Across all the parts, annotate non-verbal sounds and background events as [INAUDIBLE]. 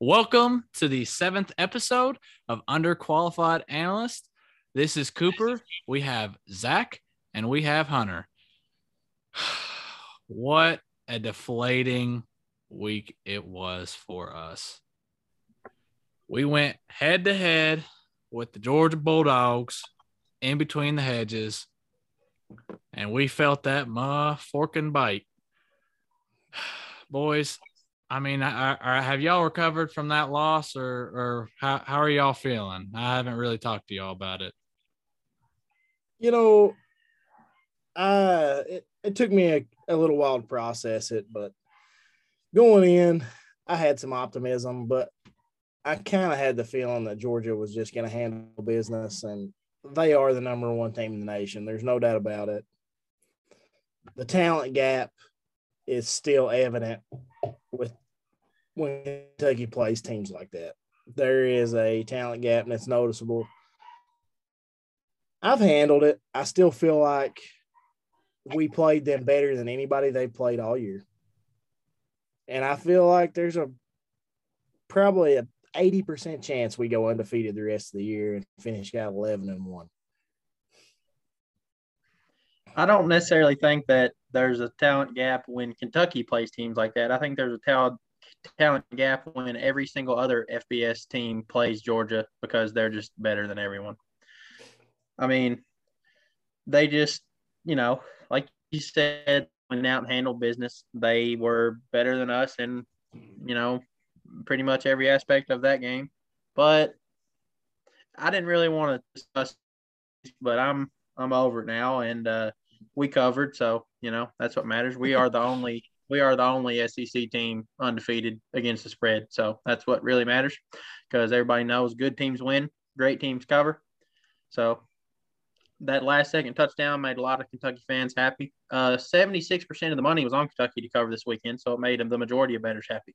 Welcome to the seventh episode of Underqualified Analyst. This is Cooper. We have Zach and we have Hunter. [SIGHS] What a deflating week it was for us. We went head to head with the Georgia Bulldogs in between the hedges, and we felt that ma fork and bite. [SIGHS] Boys, I mean, I, I, have y'all recovered from that loss, or or how how are y'all feeling? I haven't really talked to y'all about it. You know, uh, it, it took me a, a little while to process it, but going in, I had some optimism, but I kind of had the feeling that Georgia was just going to handle business, and they are the number one team in the nation. There's no doubt about it. The talent gap is still evident with when Kentucky plays teams like that. There is a talent gap, and it's noticeable. I've handled it. I still feel like we played them better than anybody they played all year. And I feel like there's a probably a 80% chance we go undefeated the rest of the year and finish out 11 and 1. I don't necessarily think that there's a talent gap when Kentucky plays teams like that. I think there's a talent talent gap when every single other FBS team plays Georgia because they're just better than everyone. I mean, they just, you know, like you said, went out and handled business. They were better than us in, you know, pretty much every aspect of that game. But I didn't really want to discuss, but I'm I'm over it now, and uh, we covered. So you know that's what matters. We are the only we are the only SEC team undefeated against the spread. So that's what really matters, because everybody knows good teams win, great teams cover. So that last second touchdown made a lot of Kentucky fans happy. Uh, 76% of the money was on Kentucky to cover this weekend, so it made them the majority of bettors happy.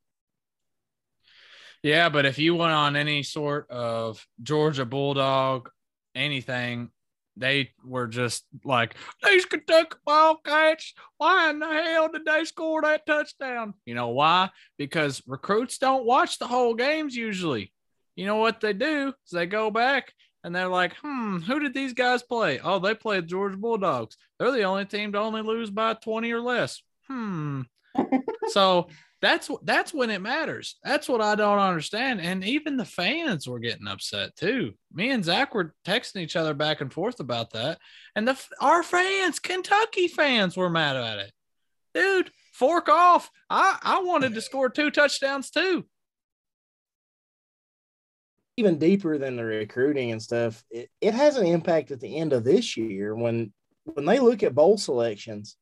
Yeah, but if you went on any sort of Georgia Bulldog, anything, they were just like, these Kentucky Wildcats, why in the hell did they score that touchdown? You know why? Because recruits don't watch the whole games usually. You know what they do is they go back and they're like, hmm, who did these guys play? Oh, they played Georgia Bulldogs. They're the only team to only lose by 20 or less. Hmm. [LAUGHS] so that's what that's when it matters. That's what I don't understand. And even the fans were getting upset too. Me and Zach were texting each other back and forth about that. And the our fans, Kentucky fans, were mad at it. Dude, fork off. I, I wanted to score two touchdowns too even deeper than the recruiting and stuff, it, it has an impact at the end of this year when when they look at bowl selections.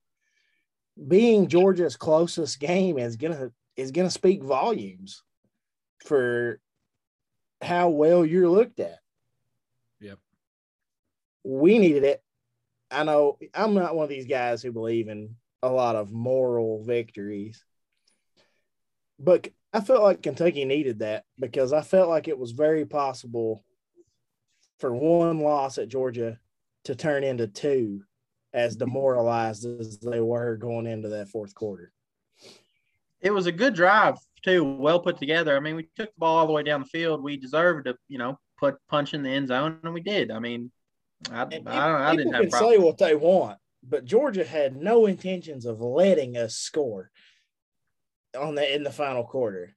Being Georgia's closest game is gonna is gonna speak volumes for how well you're looked at. Yep. We needed it. I know I'm not one of these guys who believe in a lot of moral victories, but I felt like Kentucky needed that because I felt like it was very possible for one loss at Georgia to turn into two as demoralized as they were going into that fourth quarter. It was a good drive too, well put together. I mean, we took the ball all the way down the field. We deserved to, you know, put punch in the end zone, and we did. I mean, I, I, don't, I didn't have. People can say what they want, but Georgia had no intentions of letting us score on the in the final quarter.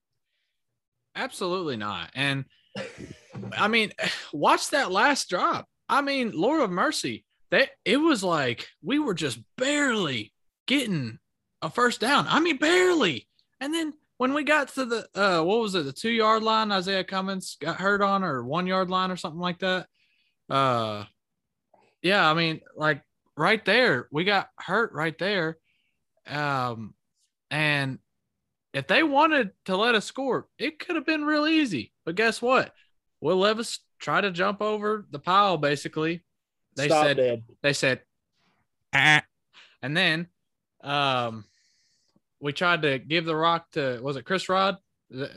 Absolutely not. And [LAUGHS] I mean, [SIGHS] watch that last drop. I mean, Lord of Mercy, that it was like we were just barely getting a first down. I mean, barely. And then when we got to the uh what was it, the two yard line, Izayah Cummings got hurt on or one yard line or something like that. Uh yeah, I mean, like right there, we got hurt right there. Um and if they wanted to let us score, it could have been real easy. But guess what? Will Levis tried to jump over the pile basically. They Stop said they said ah. and then um we tried to give the rock to was it Chris Rod?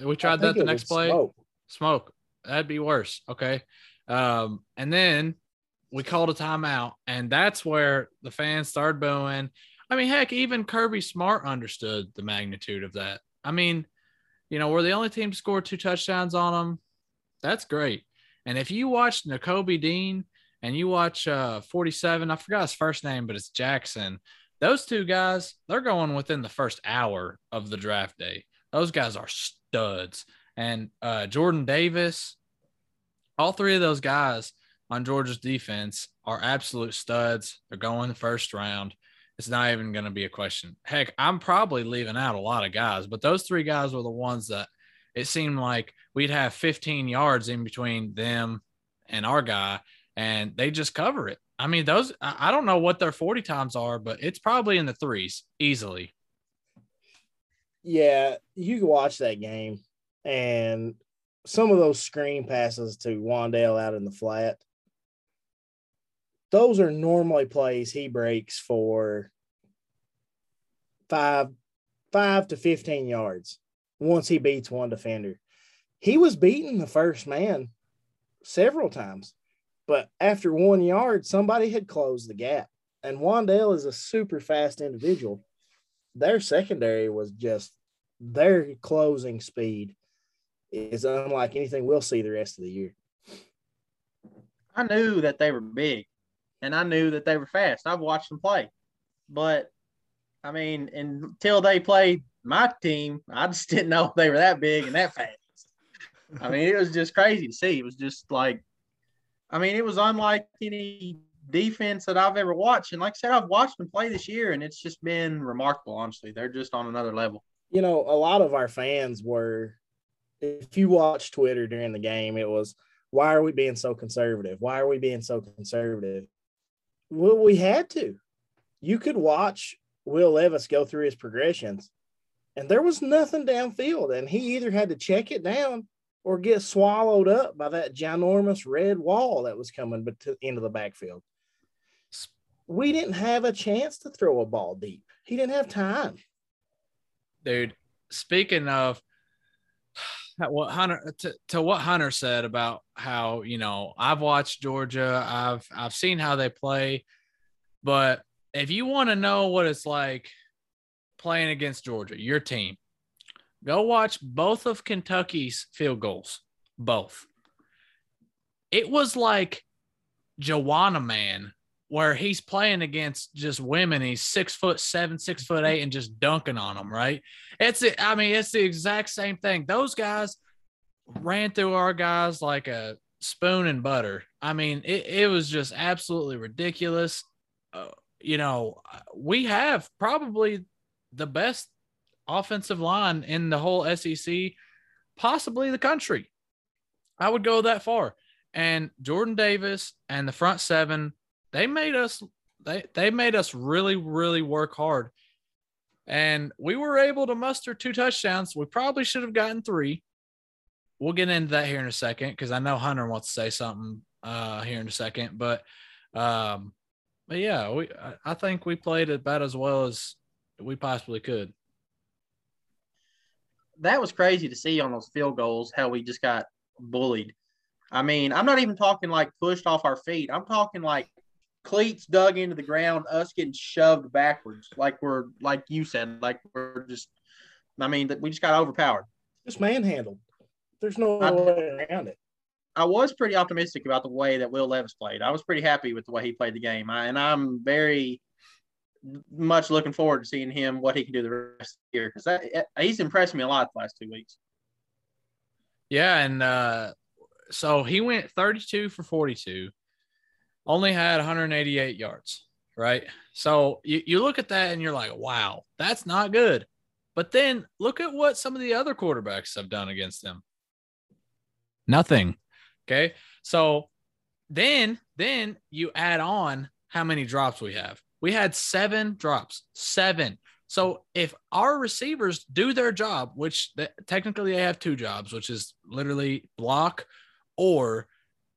We tried that the next play. Smoke. smoke. That'd be worse. Okay. Um, and then we called a timeout, and that's where the fans started booing. I mean, heck, even Kirby Smart understood the magnitude of that. I mean, You know, we're the only team to score two touchdowns on them. That's great. And if you watched Nakobe Dean and you watch uh, 47, I forgot his first name, but it's Jackson. Those two guys, they're going within the first hour of the draft day. Those guys are studs. And uh, Jordan Davis, all three of those guys on Georgia's defense are absolute studs. They're going the first round. It's not even going to be a question. Heck, I'm probably leaving out a lot of guys, but those three guys were the ones that it seemed like we'd have 15 yards in between them and our guy, and they just cover it. I mean, those, I don't know what their 40 times are, but it's probably in the threes easily. Yeah, you can watch that game, and some of those screen passes to Wan'Dale out in the flat those are normally plays he breaks for five five to 15 yards once he beats one defender. He was beating the first man several times, but after one yard, somebody had closed the gap. And Wan'Dale is a super fast individual. Their secondary was just their closing speed is unlike anything we'll see the rest of the year. I knew that they were big and I knew that they were fast. I've watched them play, but I mean, until they played my team, I just [LAUGHS] didn't know they were that big and that fast. I mean, it was just crazy to see. It was just like, I mean, it was unlike any defense that I've ever watched. And like I said, I've watched them play this year, and it's just been remarkable. Honestly, they're just on another level. You know, a lot of our fans were. If you watch Twitter during the game, it was, "Why are we being so conservative? Why are we being so conservative?" Well, we had to. You could watch Will Levis go through his progressions, and there was nothing downfield, and he either had to check it down or get swallowed up by that ginormous red wall that was coming to, into the backfield. We didn't have a chance to throw a ball deep. He didn't have time. Dude, speaking of what Hunter to, to what Hunter said about how you know I've watched Georgia, I've I've seen how they play, but if you want to know what it's like playing against Georgia, your team, go watch both of Kentucky's field goals, both. It was like Juwanna Mann where he's playing against just women. He's six foot seven, six foot eight, and just dunking on them, right? It's, I mean, it's the exact same thing. Those guys ran through our guys like a spoon and butter. I mean, it, it was just absolutely ridiculous. Uh, you know, we have probably the best offensive line in the whole SEC, possibly the country. I would go that far. And Jordan Davis and the front seven they made us they they made us really really work hard and we were able to muster two touchdowns we probably should have gotten three we'll get into that here in a second because i know hunter wants to say something uh here in a second but um but yeah we i think we played about as well as we possibly could that was crazy to see on those field goals how we just got bullied i mean i'm not even talking like pushed off our feet i'm talking like cleats dug into the ground, us getting shoved backwards, like we're like you said, like we're just. I mean, that we just got overpowered. Just manhandled. There's no I, way around it. I was pretty optimistic about the way that Will Levis played. I was pretty happy with the way he played the game, I, and I'm very much looking forward to seeing him what he can do the rest of the year because he's impressed me a lot the last two weeks. Yeah, and uh, so he went 32 for 42 only had 188 yards, right? So you, you look at that and you're like, wow, that's not good. But then look at what some of the other quarterbacks have done against them. Nothing. Okay. So then then you add on how many drops we have. We had seven drops. Seven. So if our receivers do their job, which they, technically they have two jobs, which is literally block or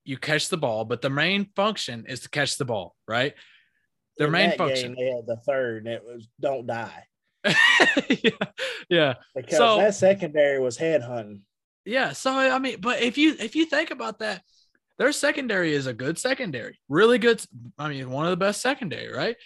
you catch the ball, but the main function is to catch the ball, right? Their In main function. Game, they had the third, and it was don't die. [LAUGHS] yeah, yeah. Because so, that secondary was head hunting. Yeah. So I mean, but if you if you think about that, their secondary is a good secondary, really good. I mean, one of the best secondary, right?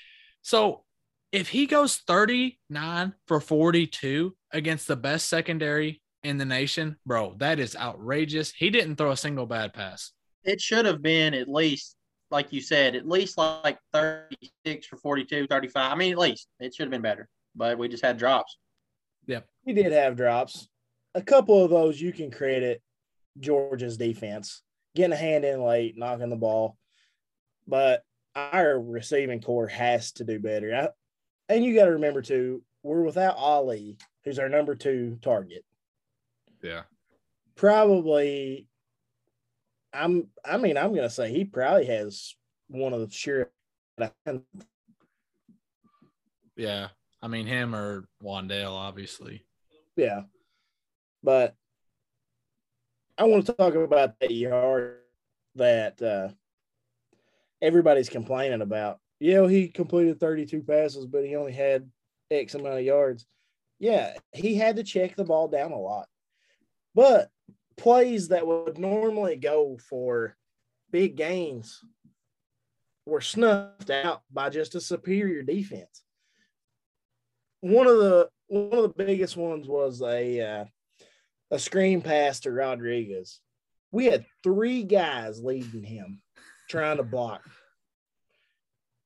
So if he goes 39 for 42 against the best secondary in the nation, bro. That is outrageous. He didn't throw a single bad pass. It should have been at least, like you said, at least like 36 for 42, 35. I mean, at least it should have been better, but we just had drops. Yep. He did have drops. A couple of those you can credit Georgia's defense getting a hand in late, knocking the ball. But our receiving corps has to do better. I, and you got to remember too, we're without Ali, who's our number two target. Yeah. Probably, I'm. I mean, I'm gonna say he probably has one of the sure. Yeah. I mean, him or Wan'Dale, obviously. Yeah, but I want to talk about that yard that uh, everybody's complaining about. Yeah, he completed 32 passes, but he only had X amount of yards. Yeah, he had to check the ball down a lot. But plays that would normally go for big gains were snuffed out by just a superior defense. One of the one of the biggest ones was a uh, a screen pass to Rodriguez. We had three guys leading him, trying to block.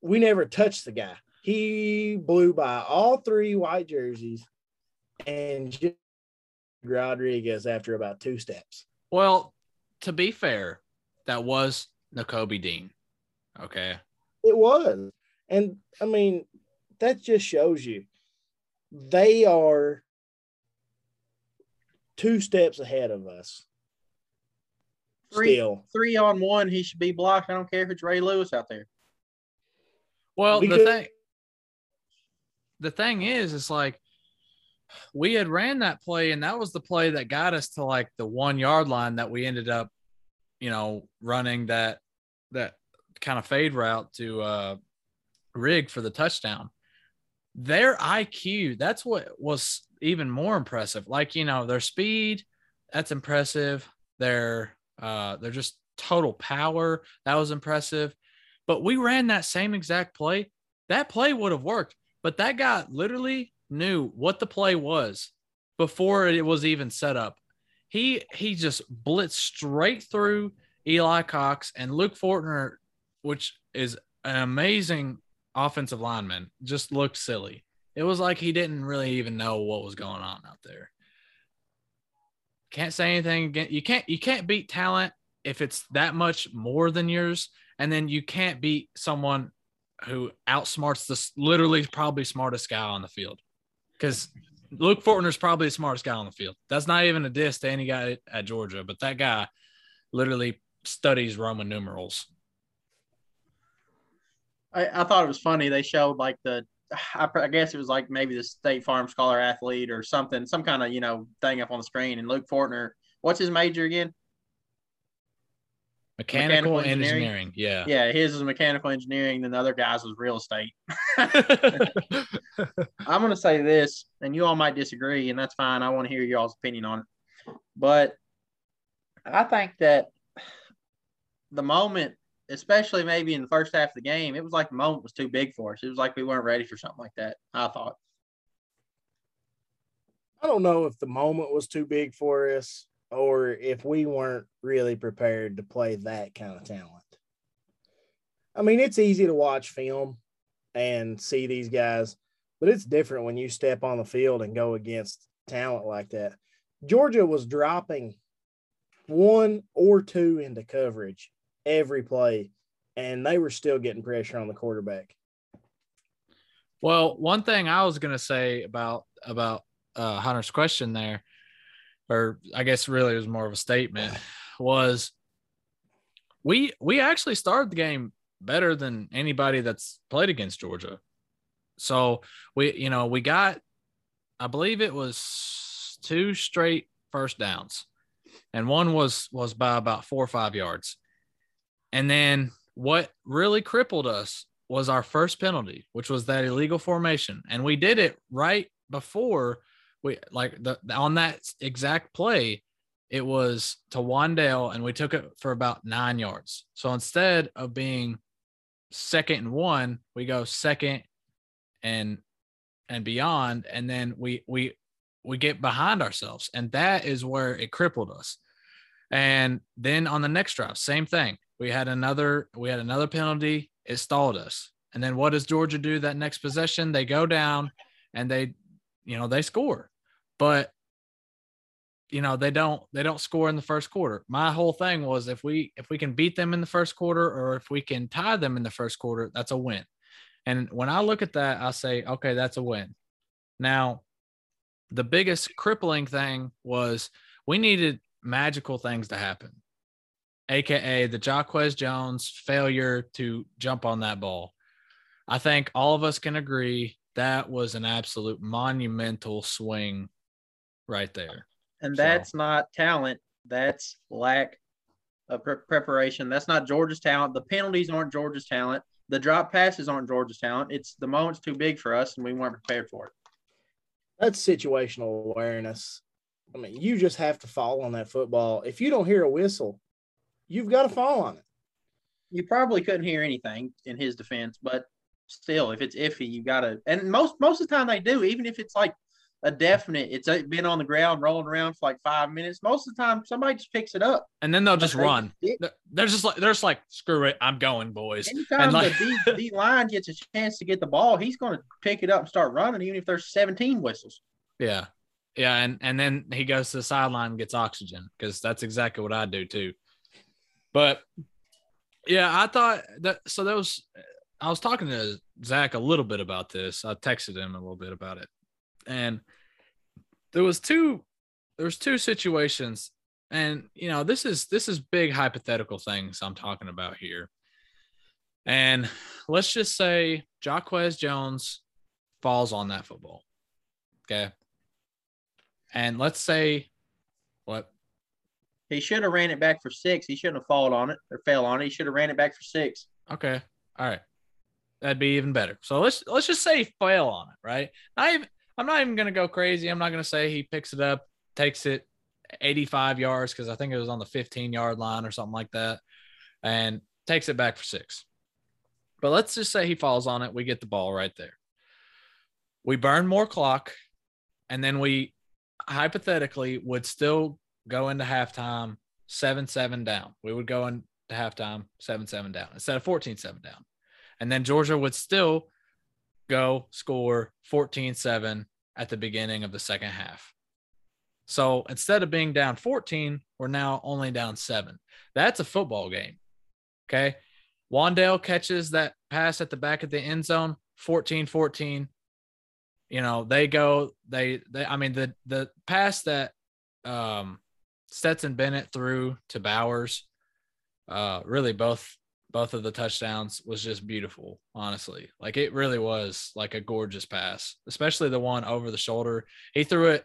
We never touched the guy. He blew by all three white jerseys and Rodriguez after about two steps. Well, to be fair, that was Nakobe Dean. Okay. It was. And I mean, that just shows you they are two steps ahead of us. Three, Still. three on one, he should be blocked. I don't care if it's Ray Lewis out there. Well, the Because- thing the thing is, it's like we had ran that play, and that was the play that got us to like the one yard line that we ended up, you know, running that that kind of fade route to uh rig for the touchdown. Their IQ, that's what was even more impressive. Like, you know, their speed, that's impressive. Their uh they're just total power, that was impressive. But we ran that same exact play. That play would have worked, but that guy literally knew what the play was before it was even set up. He he just blitzed straight through Eli Cox and Luke Fortner, which is an amazing offensive lineman, just looked silly. It was like he didn't really even know what was going on out there. Can't say anything again. You can't you can't beat talent if it's that much more than yours, and then you can't beat someone who outsmarts the literally probably smartest guy on the field. Because Luke Fortner is probably the smartest guy on the field. That's not even a diss to any guy at Georgia, but that guy literally studies Roman numerals. I, I thought it was funny. They showed like the, I, I guess it was like maybe the State Farm Scholar athlete or something, some kind of you know thing up on the screen. And Luke Fortner, what's his major again? Mechanical, Mechanical engineering. engineering? Yeah. Yeah, his was mechanical engineering. Then the other guy's was real estate. [LAUGHS] [LAUGHS] I'm going to say this, and you all might disagree, and that's fine. I want to hear y'all's opinion on it. But I think that the moment, especially maybe in the first half of the game, it was like the moment was too big for us. It was like we weren't ready for something like that. I thought. I don't know if the moment was too big for us or if we weren't really prepared to play that kind of talent. I mean, it's easy to watch film and see these guys, but it's different when you step on the field and go against talent like that. Georgia was dropping one or two into coverage every play, and they were still getting pressure on the quarterback. Well, one thing I was gonna say about about uh, Hunter's question there, or I guess really it was more of a statement, was we we actually started the game better than anybody that's played against Georgia. So we you know we got, I believe it was two straight first downs, and one was was by about four or five yards, and then what really crippled us was our first penalty, which was that illegal formation. And we did it right before we like the on that exact play, it was to Wan'Dale and we took it for about nine yards. So instead of being second and one, we go second and and beyond. And then we we we get behind ourselves, and that is where it crippled us. And then on the next drive, same thing. We had another we had another penalty. It stalled us. And then what does Georgia do that next possession? They go down and they, you know, they score. But you know, they don't they don't score in the first quarter. My whole thing was if we if we can beat them in the first quarter or if we can tie them in the first quarter, that's a win. And when I look at that, I say, okay, that's a win. Now, the biggest crippling thing was we needed magical things to happen, aka the Jacquez Jones failure to jump on that ball. I think all of us can agree that was an absolute monumental swing right there. And that's so. not talent, that's lack of pre- preparation. That's not Georgia's talent. The penalties aren't Georgia's talent. The drop passes aren't Georgia's talent. It's the moment's too big for us, and we weren't prepared for it. That's situational awareness. I mean, you just have to fall on that football. If you don't hear a whistle, you've got to fall on it. You probably couldn't hear anything in his defense, but still, if it's iffy, you got to. And most most of the time they do, even if it's like a definite. It's uh, been on the ground rolling around for like five minutes. Most of the time, somebody just picks it up, and then they'll just run. They're just like they're just like screw it, I'm going, boys. Anytime and like, the D, [LAUGHS] D line gets a chance to get the ball, he's going to pick it up and start running, even if there's 17 whistles. Yeah, yeah, and and then he goes to the sideline and gets oxygen because that's exactly what I do too. But yeah, I thought that so that was I was talking to Zach a little bit about this. I texted him a little bit about it and there was two there was two situations and you know this is this is big hypothetical things i'm talking about here and let's just say Jacquez Jones falls on that football. Okay. And let's say? He should have ran it back for six. He shouldn't have fallen on it or fell on it. He should have ran it back for six. Okay. All right. That'd be even better. So let's let's just say fell on it, right? Even I'm not even to go crazy. I'm not to say he picks it up, takes it 85 yards because I think it was on the 15 yard line or something like that, and takes it back for six. But let's just say he falls on it. We get the ball right there. We burn more clock, and then we hypothetically would still go into halftime 7 7 down. We would go into halftime 7 7 down instead of 14 7 down. And then Georgia would still go score 14 7 at the beginning of the second half. So instead of being down 14, we're now only down seven. That's a football game. Okay. Wan'Dale catches that pass at the back of the end zone, 14 14. You know, they go, they, they, I mean, the, the pass that um, Stetson Bennett threw to Bowers, uh, really both both of the touchdowns was just beautiful, honestly. Like it really was like a gorgeous pass, especially the one over the shoulder. He threw it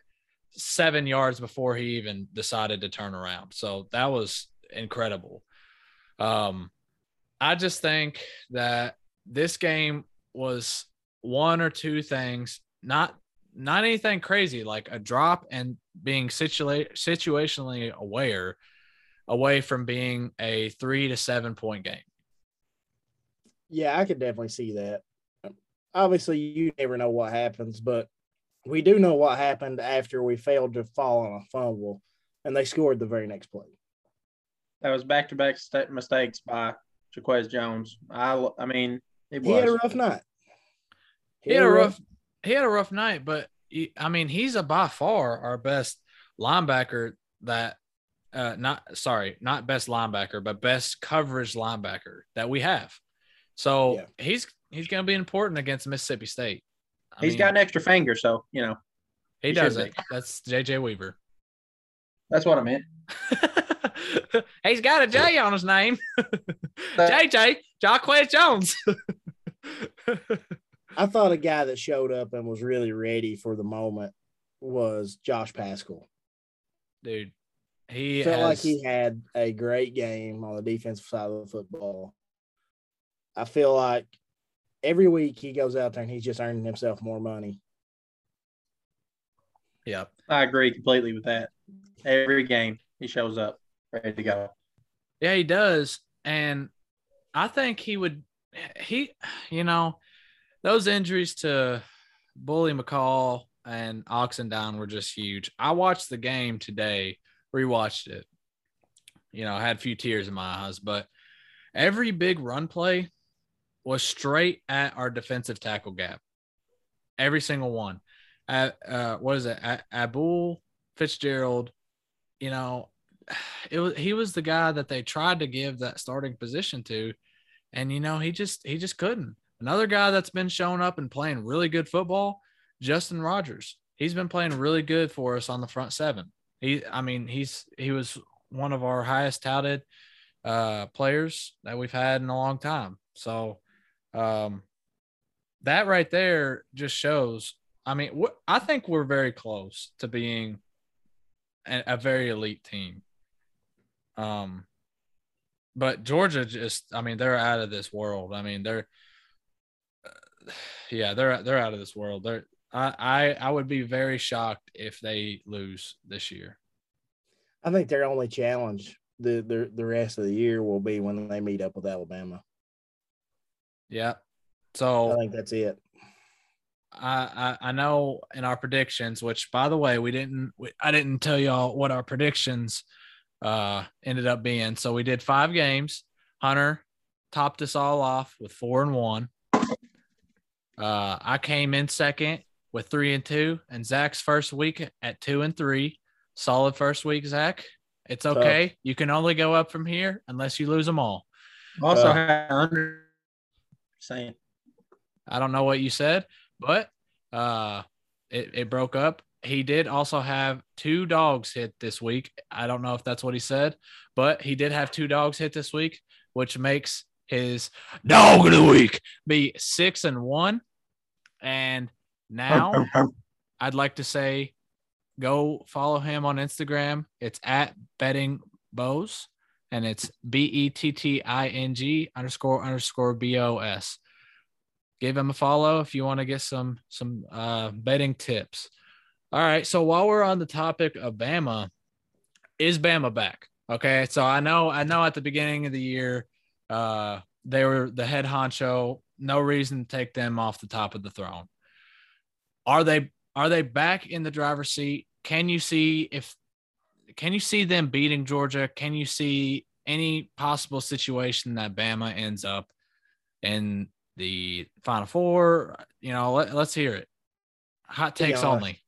seven yards before he even decided to turn around. So that was incredible. Um, I just think that this game was one or two things, not not anything crazy, like a drop and being situa- situationally aware away from being a three to seven point game. Yeah, I could definitely see that. Obviously, you never know what happens, but we do know what happened after we failed to fall on a fumble, and they scored the very next play. That was back to back mistakes by Jacquez Jones. I, I mean, it he had a rough night. He, he had a rough, rough, he had a rough night, but he, I mean, he's a by far our best linebacker that uh not sorry, not best linebacker, but best coverage linebacker that we have. So yeah. he's he's going to be important against Mississippi State. I he's mean, got an extra finger, so you know he, he does it. Be. That's JJ Weaver. That's what I meant. [LAUGHS] he's got a J on his name. JJ [LAUGHS] Jacquez Jones. [LAUGHS] I thought a guy that showed up and was really ready for the moment was Josh Paschal. Dude, he felt has... like he had a great game on the defensive side of the football. I feel like every week he goes out there and he's just earning himself more money. Yeah, I agree completely with that. Every game he shows up ready to go. Yeah, he does. And I think he would, he, you know, those injuries to Bully McCall and Oxendine were just huge. I watched the game today, rewatched it. You know, I had a few tears in my eyes, but every big run play was straight at our defensive tackle gap. Every single one. At uh, what is it? At Abdul Fitzgerald, you know, [SIGHS] it was he was the guy that they tried to give that starting position to, and you know he just he just couldn't. Another guy that's been showing up and playing really good football, Justin Rogers. He's been playing really good for us on the front seven. He, I mean, he's he was one of our highest touted uh, players that we've had in a long time. So um, that right there just shows. I mean, wh- I think we're very close to being a, a very elite team. Um, but Georgia just, I mean, they're out of this world. I mean, they're, yeah, they're they're out of this world. They're I, I I would be very shocked if they lose this year. I think their only challenge the the, the rest of the year will be when they meet up with Alabama. Yeah. So I think that's it. I, I, I know in our predictions, which by the way, we didn't, we, I didn't tell y'all what our predictions uh, ended up being. So we did five games. Hunter topped us all off with four and one. Uh, I came in second with three and two, and Zach's first week at two and three. Solid first week, Zach. It's okay. Tough. You can only go up from here unless you lose them all. Also, uh, under saying. I don't know what you said, but uh, it, it broke up. He did also have two dogs hit this week. I don't know if that's what he said, but he did have two dogs hit this week, which makes his dog of the week be six and one. And now I'd like to say go follow him on Instagram. It's at betting bows and it's B E T T I N G underscore underscore B O S give him a follow if you want to get some some uh, betting tips. All right, so while we're on the topic of Bama, is Bama back? Okay, so I know I know at the beginning of the year, uh, they were the head honcho. No reason to take them off the top of the throne. Are they are they back in the driver's seat? Can you see if can you see them beating Georgia? Can you see any possible situation that Bama ends up in the Final Four. You know, let, us hear it. Hot takes only.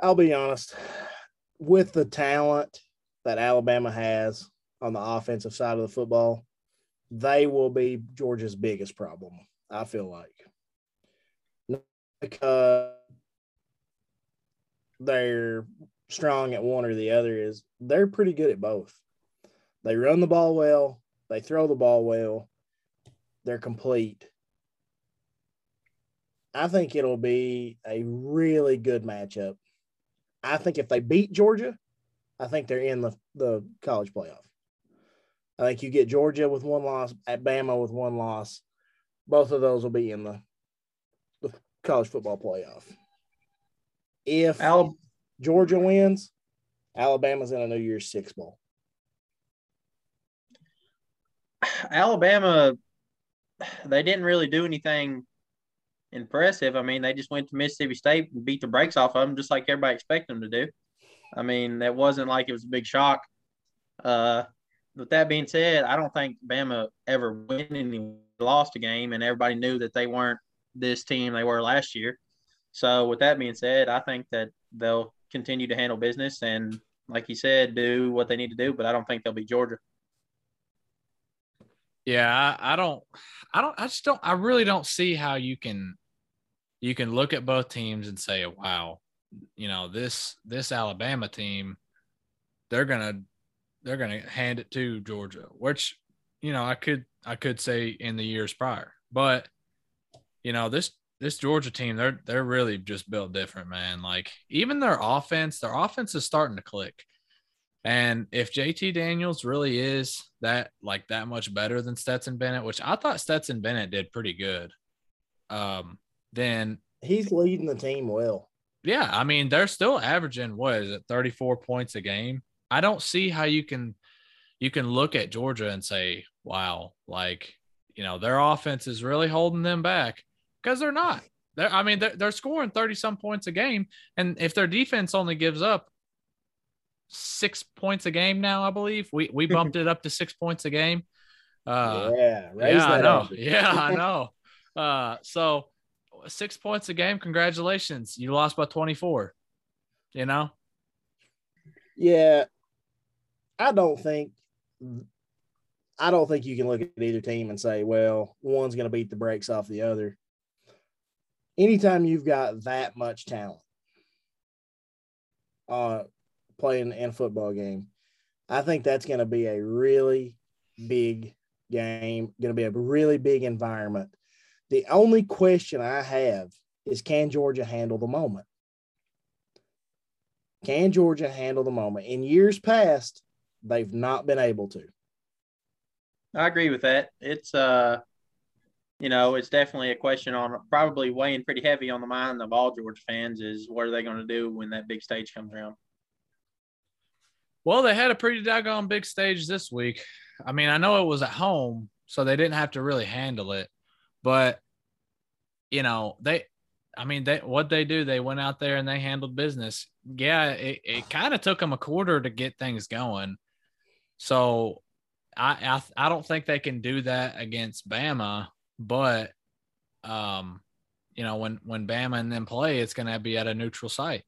I'll be honest. With the talent that Alabama has on the offensive side of the football, they will be Georgia's biggest problem. I feel like because they're strong at one or the other is they're pretty good at both. They run the ball well, they throw the ball well, they're complete. I think it'll be a really good matchup. I think if they beat Georgia, I think they're in the, the college playoff. I think you get Georgia with one loss, at Bama with one loss. Both of those will be in the, the college football playoff. If Alabama. Georgia wins, Alabama's in a New Year's Six bowl. Alabama they didn't really do anything impressive. I mean, they just went to Mississippi State and beat the brakes off of them, just like everybody expected them to do. I mean, that wasn't like it was a big shock. Uh, with that being said, I don't think Bama ever win any lost a game, and everybody knew that they weren't this team they were last year. So, with that being said, I think that they'll continue to handle business and, like you said, do what they need to do. But I don't think they'll be Georgia. Yeah, I, I don't, I don't, I just don't, I really don't see how you can, you can look at both teams and say, wow, you know, this, this Alabama team, they're to, they're going to hand it to Georgia, which, you know, I could, I could say in the years prior, but, you know, this, this Georgia team, they're, they're really just built different, man. Like even their offense, their offense is starting to click. And if JT Daniels really is that like that much better than Stetson Bennett, which I thought Stetson Bennett did pretty good, um, then he's leading the team well. Yeah, I mean they're still averaging what is it, 34 points a game. I don't see how you can you can look at Georgia and say, wow, like you know, their offense is really holding them back because they're not. They're, I mean, they're, they're scoring 30 some points a game. And if their defense only gives up six points a game now, I believe we, we bumped it up to six points a game. Uh, yeah, yeah, I know. [LAUGHS] Yeah, I know. Uh, so six points a game. Congratulations. You lost by 24. You know? Yeah, I don't think I don't think you can look at either team and say, well, one's going to beat the brakes off the other. Anytime you've got that much talent uh, playing in a football game, I think that's going to be a really big game, going to be a really big environment. The only question I have is can Georgia handle the moment? Can Georgia handle the moment? In years past, they've not been able to. I agree with that. It's uh, you know, it's definitely a question on probably weighing pretty heavy on the mind of all Georgia fans is what are they going to do when that big stage comes around? Well, they had a pretty doggone big stage this week. I mean, I know it was at home, so they didn't have to really handle it, but you know, they I mean, they what they do, they went out there and they handled business. Yeah, it, it kind of took them a quarter to get things going. So I, I I don't think they can do that against Bama, but um, you know, when when Bama and them play, it's going to be at a neutral site,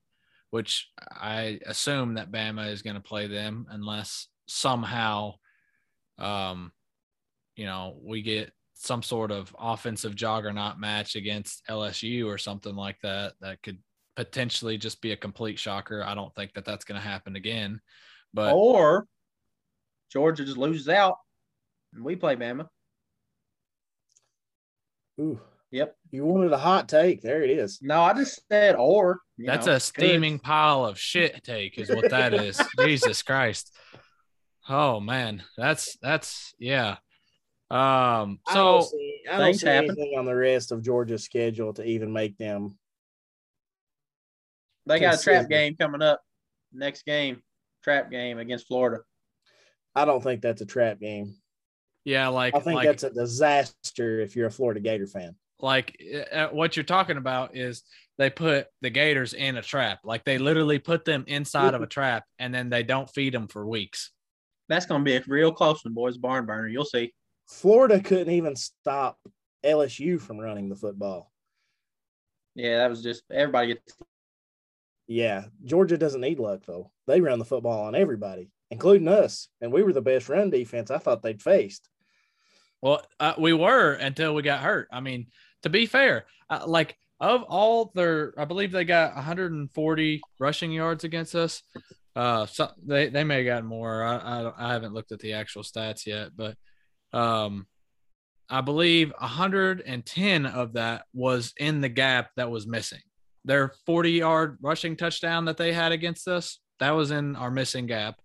which I assume that Bama is going to play them unless somehow, um, you know, we get some sort of offensive juggernaut match against LSU or something like that. That could potentially just be a complete shocker. I don't think that that's going to happen again, but or Georgia just loses out and we play Bama. Ooh, Yep. you wanted a hot take. There it is. No, I just said or. That's know, a steaming pile of shit take, is what that is. [LAUGHS] Jesus Christ. Oh man, that's that's yeah. Um. I don't So see, I don't things see anything on the rest of Georgia's schedule to even make them. They got a trap game coming up. Next game, trap game against Florida. I don't think that's a trap game. yeah, like I think like that's a disaster if you're a Florida Gator fan. like uh, what you're talking about is they put the Gators in a trap. Like they literally put them inside of a trap, and then they don't feed them for weeks. That's going to be a real close one, boys. Barn burner. You'll see. Florida couldn't even stop LSU from running the football. Yeah, that was just everybody gets. Yeah, Georgia doesn't need luck though. They run the football on everybody, including us, and we were the best run defense I thought they'd faced. Well, uh, we were until we got hurt. I mean, to be fair, uh, like of all their, I believe they got 140 rushing yards against us. Uh, so they they may have gotten more. I, I I haven't looked at the actual stats yet, but um, I believe 110 of that was in the gap that was missing. Their 40 yard rushing touchdown that they had against us that was in our missing gap.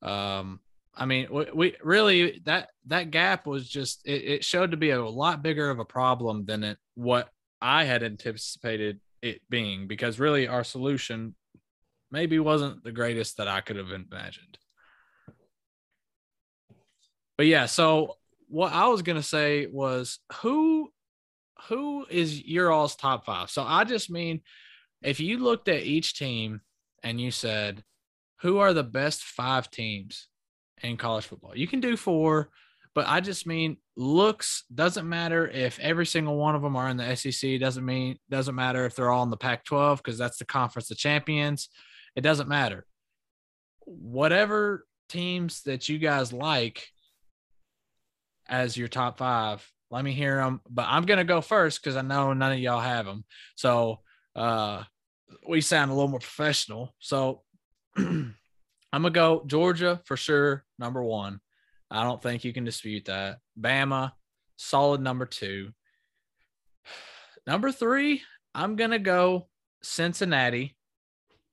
Um, I mean, we, we really that that gap was just it, it showed to be a lot bigger of a problem than it what I had anticipated it being because really our solution maybe wasn't the greatest that I could have imagined. But yeah, so what I was gonna say was who who is your all's top five? So I just mean if you looked at each team and you said who are the best five teams in college football. You can do four, but I just mean looks doesn't matter if every single one of them are in the SEC. Doesn't mean doesn't matter if they're all in the Pac-12 because that's the conference of champions. It doesn't matter. Whatever teams that you guys like as your top five, let me hear them. But I'm gonna go first because I know none of y'all have them. So uh, we sound a little more professional. So [CLEARS THROAT] I'm gonna go Georgia for sure, number one. I don't think you can dispute that. Bama, solid number two. [SIGHS] Number three, I'm gonna go Cincinnati.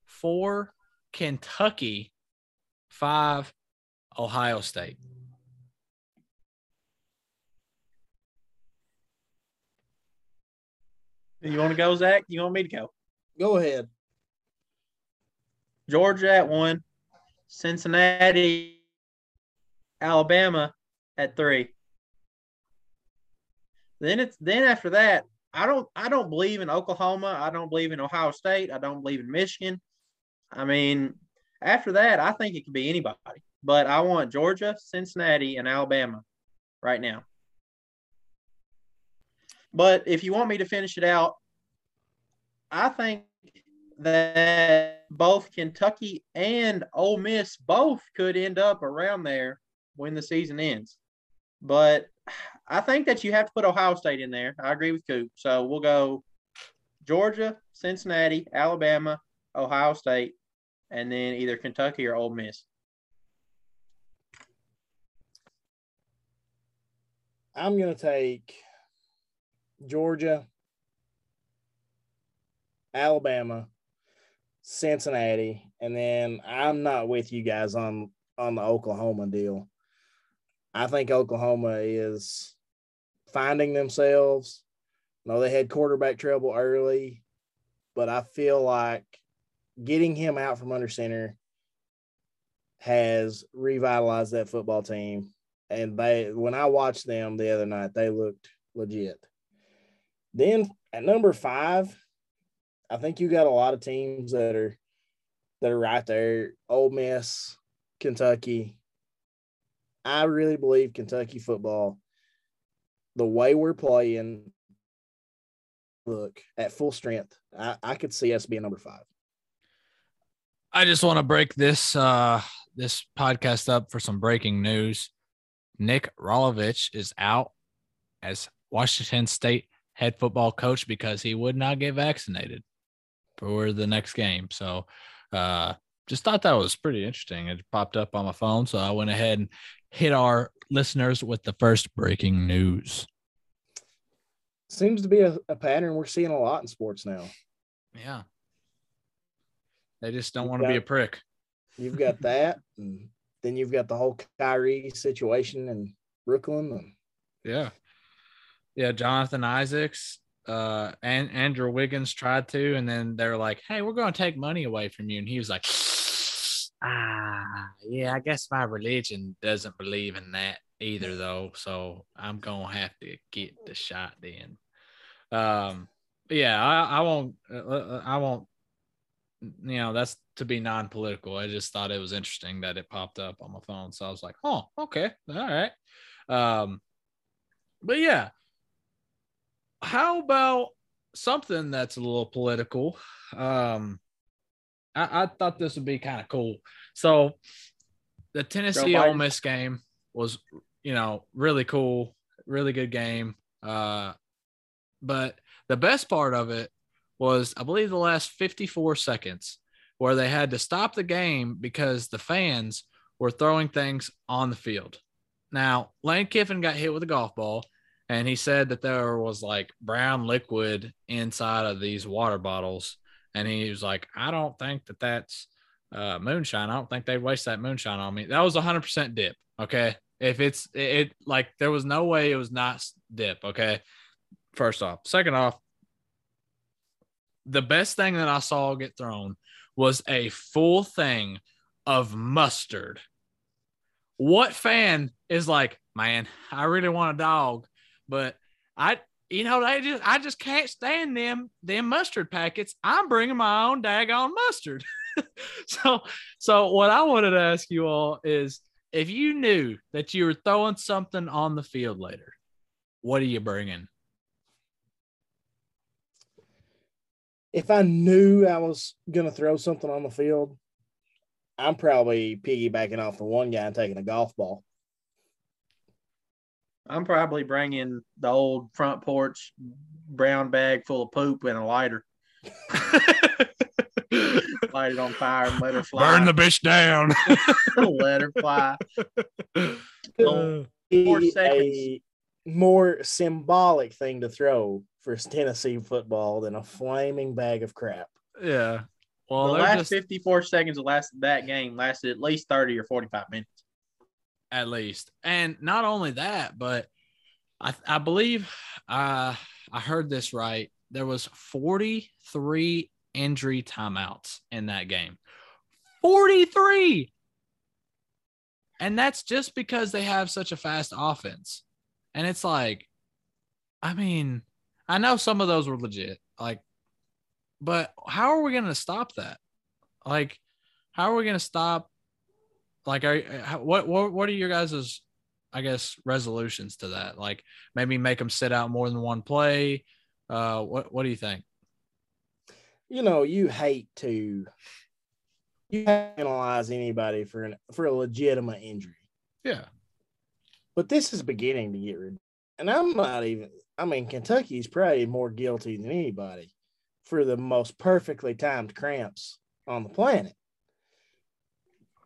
Four, Kentucky. Five, Ohio State. You want to go, Zach? You want me to go? Go ahead. Georgia at one, Cincinnati, Alabama at three. Then it's then after that, I don't I don't believe in Oklahoma. I don't believe in Ohio State. I don't believe in Michigan. I mean, after that, I think it could be anybody. But I want Georgia, Cincinnati, and Alabama right now. But if you want me to finish it out, I think that both Kentucky and Ole Miss both could end up around there when the season ends. But I think that you have to put Ohio State in there. I agree with Coop. So we'll go Georgia, Cincinnati, Alabama, Ohio State, and then either Kentucky or Ole Miss. I'm going to take Georgia, Alabama, Cincinnati, and then I'm not with you guys on on the Oklahoma deal. I think Oklahoma is finding themselves. No, they had quarterback trouble early, but I feel like getting him out from under center has revitalized that football team. And they, when I watched them the other night, they looked legit. Then at number five, I think you got a lot of teams that are that are right there. Ole Miss, Kentucky. I really believe Kentucky football, the way we're playing, look at full strength. I, I could see us being number five. I just want to break this uh this podcast up for some breaking news. Nick Rolovich is out as Washington State head football coach because he would not get vaccinated for the next game. So uh just thought that was pretty interesting. It popped up on my phone, so I went ahead and hit our listeners with the first breaking news. Seems to be a, a pattern we're seeing a lot in sports now. Yeah. They just don't want to be a prick. You've got [LAUGHS] that, and then you've got the whole Kyrie situation in Brooklyn. And... Yeah. Yeah. Jonathan Isaacs uh and Andrew Wiggins tried to, and then they're like, Hey, we're gonna take money away from you. And he was like, [SIGHS] Ah, yeah, I guess my religion doesn't believe in that either though. So I'm gonna have to get the shot then. Um yeah, I, I won't uh, uh, I won't you know, that's to be non-political. I just thought it was interesting that it popped up on my phone. So I was like, oh, okay, all right. Um, but yeah, how about something that's a little political? Um, I, I thought this would be kind of cool. So the Tennessee Ole Miss game was, you know, really cool, really good game. Uh, but the best part of it was, I believe, the last 54 seconds where they had to stop the game because the fans were throwing things on the field. Now, Lane Kiffin got hit with a golf ball, and he said that there was like brown liquid inside of these water bottles. And he was like, I don't think that that's uh, moonshine. I don't think they'd waste that moonshine on me. That was 100% dip. Okay. If it's it, it like there was no way it was not dip. Okay. First off. Second off, the best thing that I saw get thrown was a full thing of mustard. What fan is like, man, I really want a dog, but I, you know, they just, I just can't stand them, them mustard packets. I'm bringing my own daggone mustard. [LAUGHS] so, so what I wanted to ask you all is, if you knew that you were throwing something on the field later, what are you bringing? if I knew I was gonna throw something on the field, I'm probably piggybacking off the one guy and taking a golf ball. I'm probably bringing the old front porch brown bag full of poop and a lighter. [LAUGHS] Light it on fire and let her fly. Burn the bitch down. [LAUGHS] let her fly. Uh, Four seconds. A more symbolic thing to throw for Tennessee football than a flaming bag of crap. Yeah. Well, the last just, 54 seconds of last that game lasted at least 30 or 45 minutes. At least. And not only that, but I, I believe uh, I heard this right. There was 43 injury timeouts in that game. 43. And that's just because they have such a fast offense. And it's like, I mean, I know some of those were legit. Like, but how are we going to stop that? Like, how are we going to stop? Like, are what what what are your guys's, I guess, resolutions to that? Like, maybe make them sit out more than one play. Uh, what what do you think? You know, you hate to you analyze anybody for an for a legitimate injury. Yeah. But this is beginning to get rid. And I'm not even. I mean, Kentucky's probably more guilty than anybody for the most perfectly timed cramps on the planet.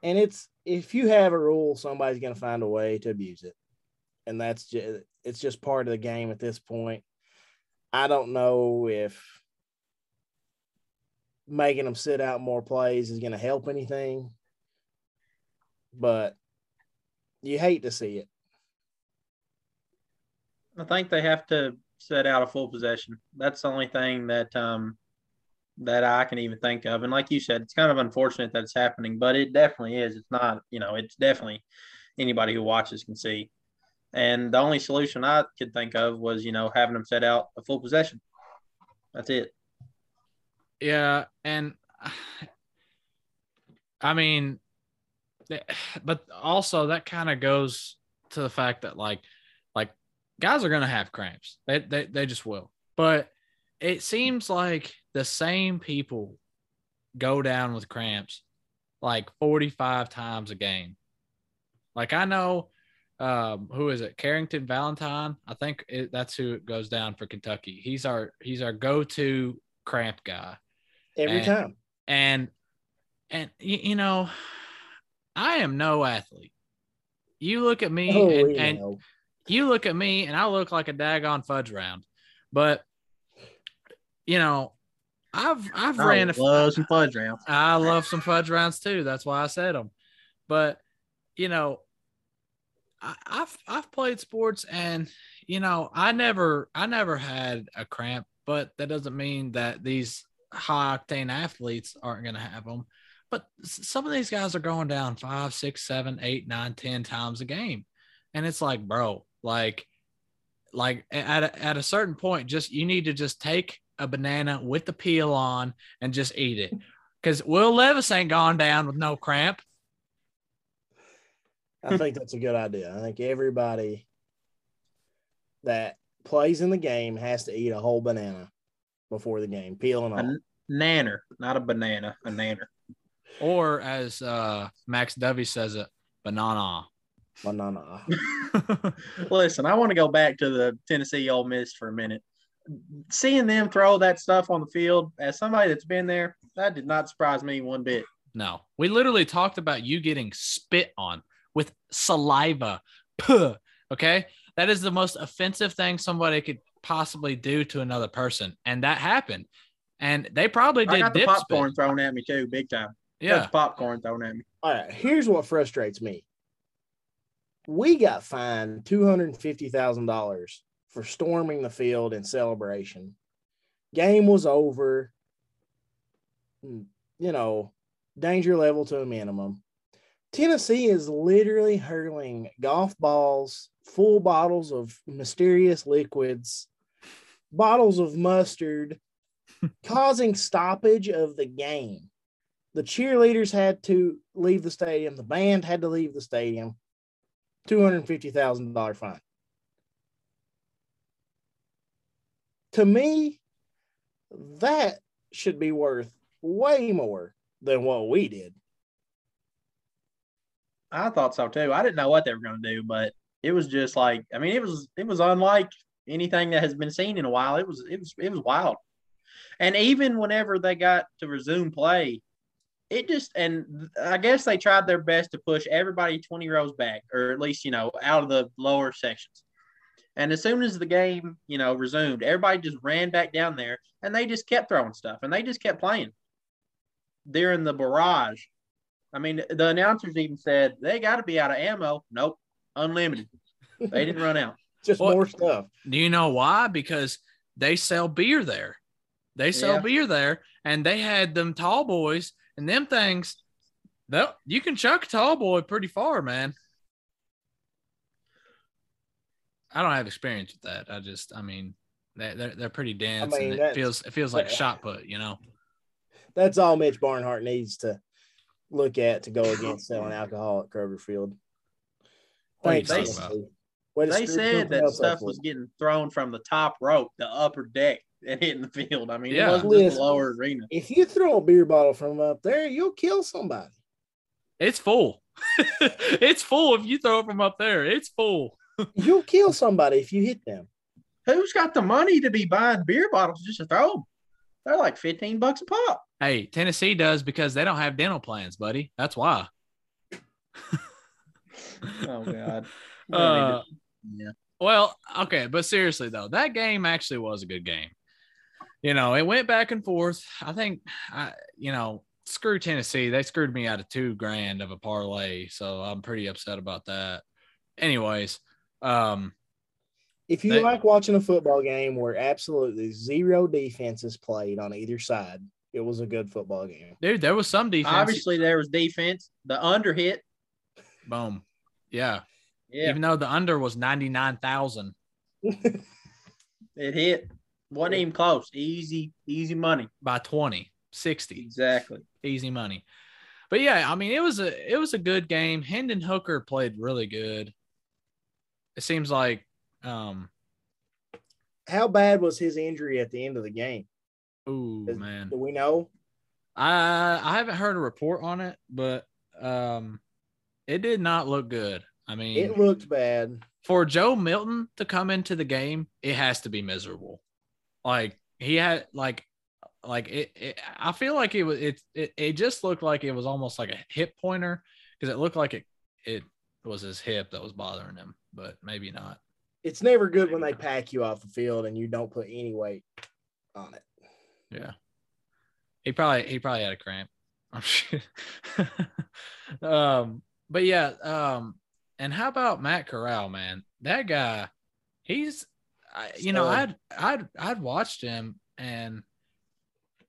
And it's if you have a rule, somebody's going to find a way to abuse it, and that's just it's just part of the game at this point. I don't know if making them sit out more plays is going to help anything, but you hate to see it. I think they have to set out a full possession. That's the only thing that um, that I can even think of. And like you said, it's kind of unfortunate that it's happening, but it definitely is. It's not, you know, it's definitely anybody who watches can see. And the only solution I could think of was, you know, having them set out a full possession. That's it. Yeah, and [SIGHS] I mean, [SIGHS] but also that kind of goes to the fact that like, like guys are gonna have cramps. They they they just will. But it seems like the same people go down with cramps like 45 times a game. Like I know um, who is it? Carrington Valentine. I think it, that's who it goes down for Kentucky. He's our he's our go-to cramp guy every and, time. And and you, know, I am no athlete. You look at me Oh, and, and you look at me and I look like a daggone fudge round. But you know, I've I've I ran a love some fudge rounds. I love some fudge rounds too. That's why I said them. But you know, I, I've I've played sports and you know I never I never had a cramp, but that doesn't mean that these high octane athletes aren't going to have them. But some of these guys are going down five, six, seven, eight, nine, ten times a game, and it's like, bro, like, like at a, at a certain point, just you need to just take a banana with the peel on and just eat it. Because Will Levis ain't gone down with no cramp. I think that's a good idea. I think everybody that plays in the game has to eat a whole banana before the game, peeling A off. n- nanner, not a banana, a nanner. Or as uh, Max Dovey says it, banana. Banana. [LAUGHS] [LAUGHS] Listen, I want to go back to the Tennessee Ole Miss for a minute. Seeing them throw that stuff on the field, as somebody that's been there, that did not surprise me one bit. no, we literally talked about you getting spit on with saliva. Puh, okay. That is the most offensive thing somebody could possibly do to another person. And that happened. And they probably I did got the popcorn spit. thrown at me too, big time. Got Yeah. the popcorn thrown at me. All right, here's what frustrates me. We got fined two hundred and fifty thousand dollars for storming the field in celebration. Game was over. Mm, You know, danger level to a minimum. Tennessee is literally hurling golf balls, full bottles of mysterious liquids, bottles of mustard, [LAUGHS] causing stoppage of the game. The cheerleaders had to leave the stadium. The band had to leave the stadium. Two hundred fifty thousand dollar fine. To me, that should be worth way more than what we did. I thought so too. I didn't know what they were going to do, but it was just like I mean, it was it was unlike anything that has been seen in a while. It was it was it was wild. And even whenever they got to resume play, it just and I guess they tried their best to push everybody 20 rows back, or at least, you know, out of the lower sections. And as soon as the game, you know, resumed, everybody just ran back down there and they just kept throwing stuff and they just kept playing during the barrage. I mean, the announcers even said they got to be out of ammo. Nope, unlimited. They didn't run out. [LAUGHS] Just Well- more stuff. Do you know why? Because they sell beer there. They sell Yeah. beer there, and they had them tall boys and them things. They'll- You can chuck a tall boy pretty far, man. I don't have experience with that. I just, I mean, They, they're they're pretty dense, mean, and it feels it feels like yeah. shot put. You know. That's all Mitch Barnhart needs to look at to go against selling alcohol at Kroger Field. What are you Thanks, talking about? Tennessee. Way to They said that stuff was them. getting thrown from the top rope, the upper deck, [LAUGHS] and hitting the field. I mean, Yeah. it wasn't just Listen. the lower arena. If you throw a beer bottle from up there, you'll kill somebody. It's full. [LAUGHS] it's full if you throw it from up there. It's full. [LAUGHS] You'll kill somebody if you hit them. Who's got the money to be buying beer bottles just to throw them? They're like 15 bucks a pop. Hey, Tennessee does because they don't have dental plans, buddy. That's why. Oh, God. [LAUGHS] Uh, yeah. Well, okay, but seriously though, that game actually was a good game. You know, it went back and forth. I think, I, you know, screw Tennessee. They screwed me out of two grand of a parlay, so I'm pretty upset about that. Anyways, um, If you They- like watching a football game where absolutely zero defense is played on either side, it was a good football game. dude, there was some defense. Obviously, there was defense. The under hit. boom, yeah. Yeah, Even though the under was ninety nine thousand. [LAUGHS] it hit. Wasn't even close. Easy, easy money. by 20, 60. Exactly. easy money. But yeah, I mean, it was a it was a good game. Hendon Hooker played really good. It seems like, um, How bad was his injury at the end of the game? ooh man, Do we know? I I haven't heard a report on it, but um, it did not look good. I mean, It looked bad. for Joe Milton to come into the game, it has to be miserable. Like he had like like it, it I feel like it was it, it it just looked like it was almost like a hip pointer because it looked like it it was his hip that was bothering him, but maybe not. It's never good when they pack you off the field and you don't put any weight on it. Yeah. He probably he probably had a cramp. [LAUGHS] I'm sure. um, but yeah, um, and how about Matt Corral, man? That guy, he's I, you know, I'd I'd I'd watched him and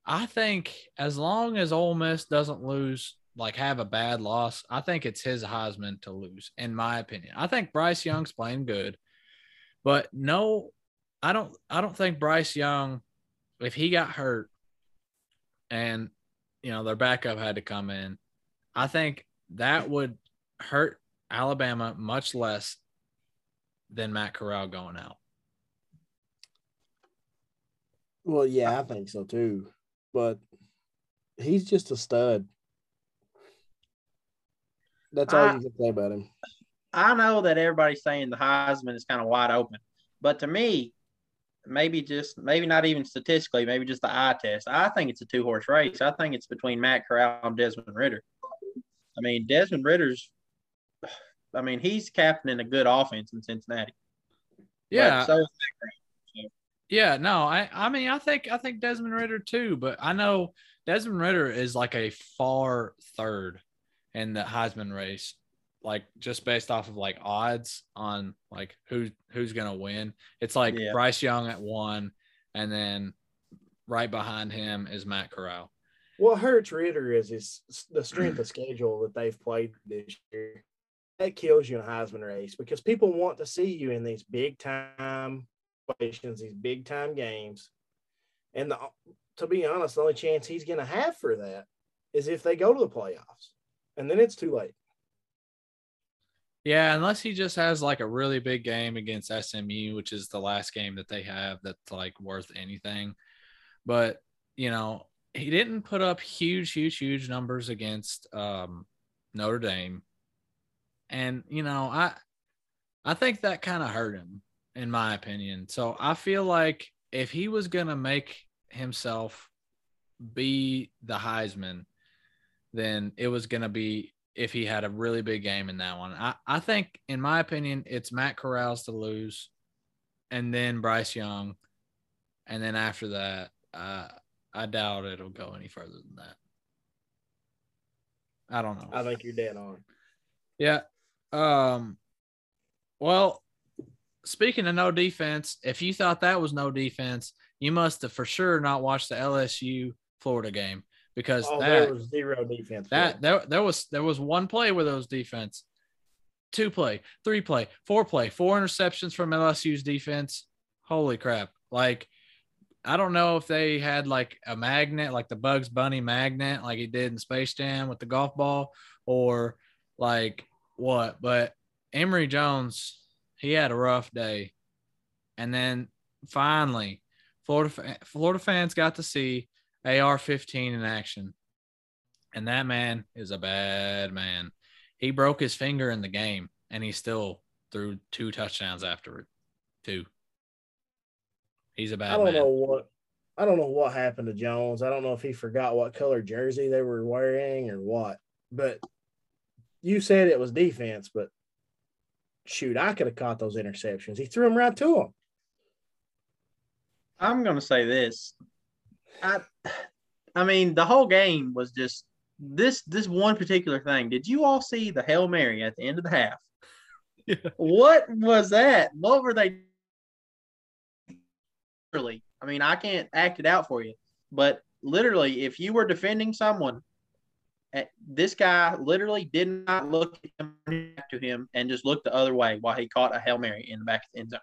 I think as long as Ole Miss doesn't lose, like have a bad loss, I think it's his Heisman to lose, in my opinion. I think Bryce Young's playing good, but no, I don't I don't think Bryce Young, if he got hurt and you know their backup had to come in, I think that would hurt Alabama much less than Matt Corral going out. Well, yeah, I think so too. But he's just a stud. That's all I- you can say about him. I know that everybody's saying the Heisman is kind of wide open, but to me, maybe just maybe not even statistically, maybe just the eye test. I think it's a two horse race. I think it's between Matt Corral and Desmond Ridder. I mean, Desmond Ridder's. I mean, he's captaining a good offense in Cincinnati. Yeah, so Yeah, no, I I mean I think I think Desmond Ridder too, but I know Desmond Ridder is like a far third in the Heisman race, like just based off of like odds on like who who's gonna win. It's like Yeah. Bryce Young at one, and then right behind him is Matt Corral. What hurts Ridder is is the strength of schedule that they've played this year. That kills you in a Heisman race because people want to see you in these big time situations, these big time games. And the, to be honest, the only chance he's going to have for that is if they go to the playoffs, and then it's too late. Yeah, unless he just has like a really big game against SMU, which is the last game that they have that's like worth anything. But, you know, he didn't put up huge, huge, huge numbers against um, Notre Dame. And, you know, I I think that kind of hurt him, in my opinion. So I feel like if he was gonna make himself be the Heisman, then it was gonna be if he had a really big game in that one. I, I think, in my opinion, it's Matt Corral's to lose, and then Bryce Young, and then after that, uh, I doubt it'll go any further than that. I don't know. I think you're dead on. Yeah. Um. Well, speaking of no defense, if you thought that was no defense, you must have for sure not watched the LSU Florida game because Oh, that there was zero defense. that there, there was there was one play where those defense, two play, three play, four play, four interceptions from LSU's defense. Holy crap! Like, I don't know if they had like a magnet, like the Bugs Bunny magnet, like he did in Space Jam with the golf ball, or like what. But Emory Jones, he had a rough day. And then finally, Florida Florida fans got to see AR-15 in action, and that man is a bad man. He broke his finger in the game, and he still threw two touchdowns after it. Two. He's a bad I don't man. know what I don't know what happened to Jones. I don't know if he forgot what color jersey they were wearing or what. But you said it was defense, but shoot, I could have caught those interceptions. He threw them right to him. I'm gonna say this. I I mean the whole game was just this this one particular thing. Did you all see the Hail Mary at the end of the half? Yeah. [LAUGHS] What was that? What were they literally? I mean, I can't act it out for you, but literally, if you were defending someone, eh, this guy literally did not look at him to him and just looked the other way while he caught a hail mary in the back of the end zone.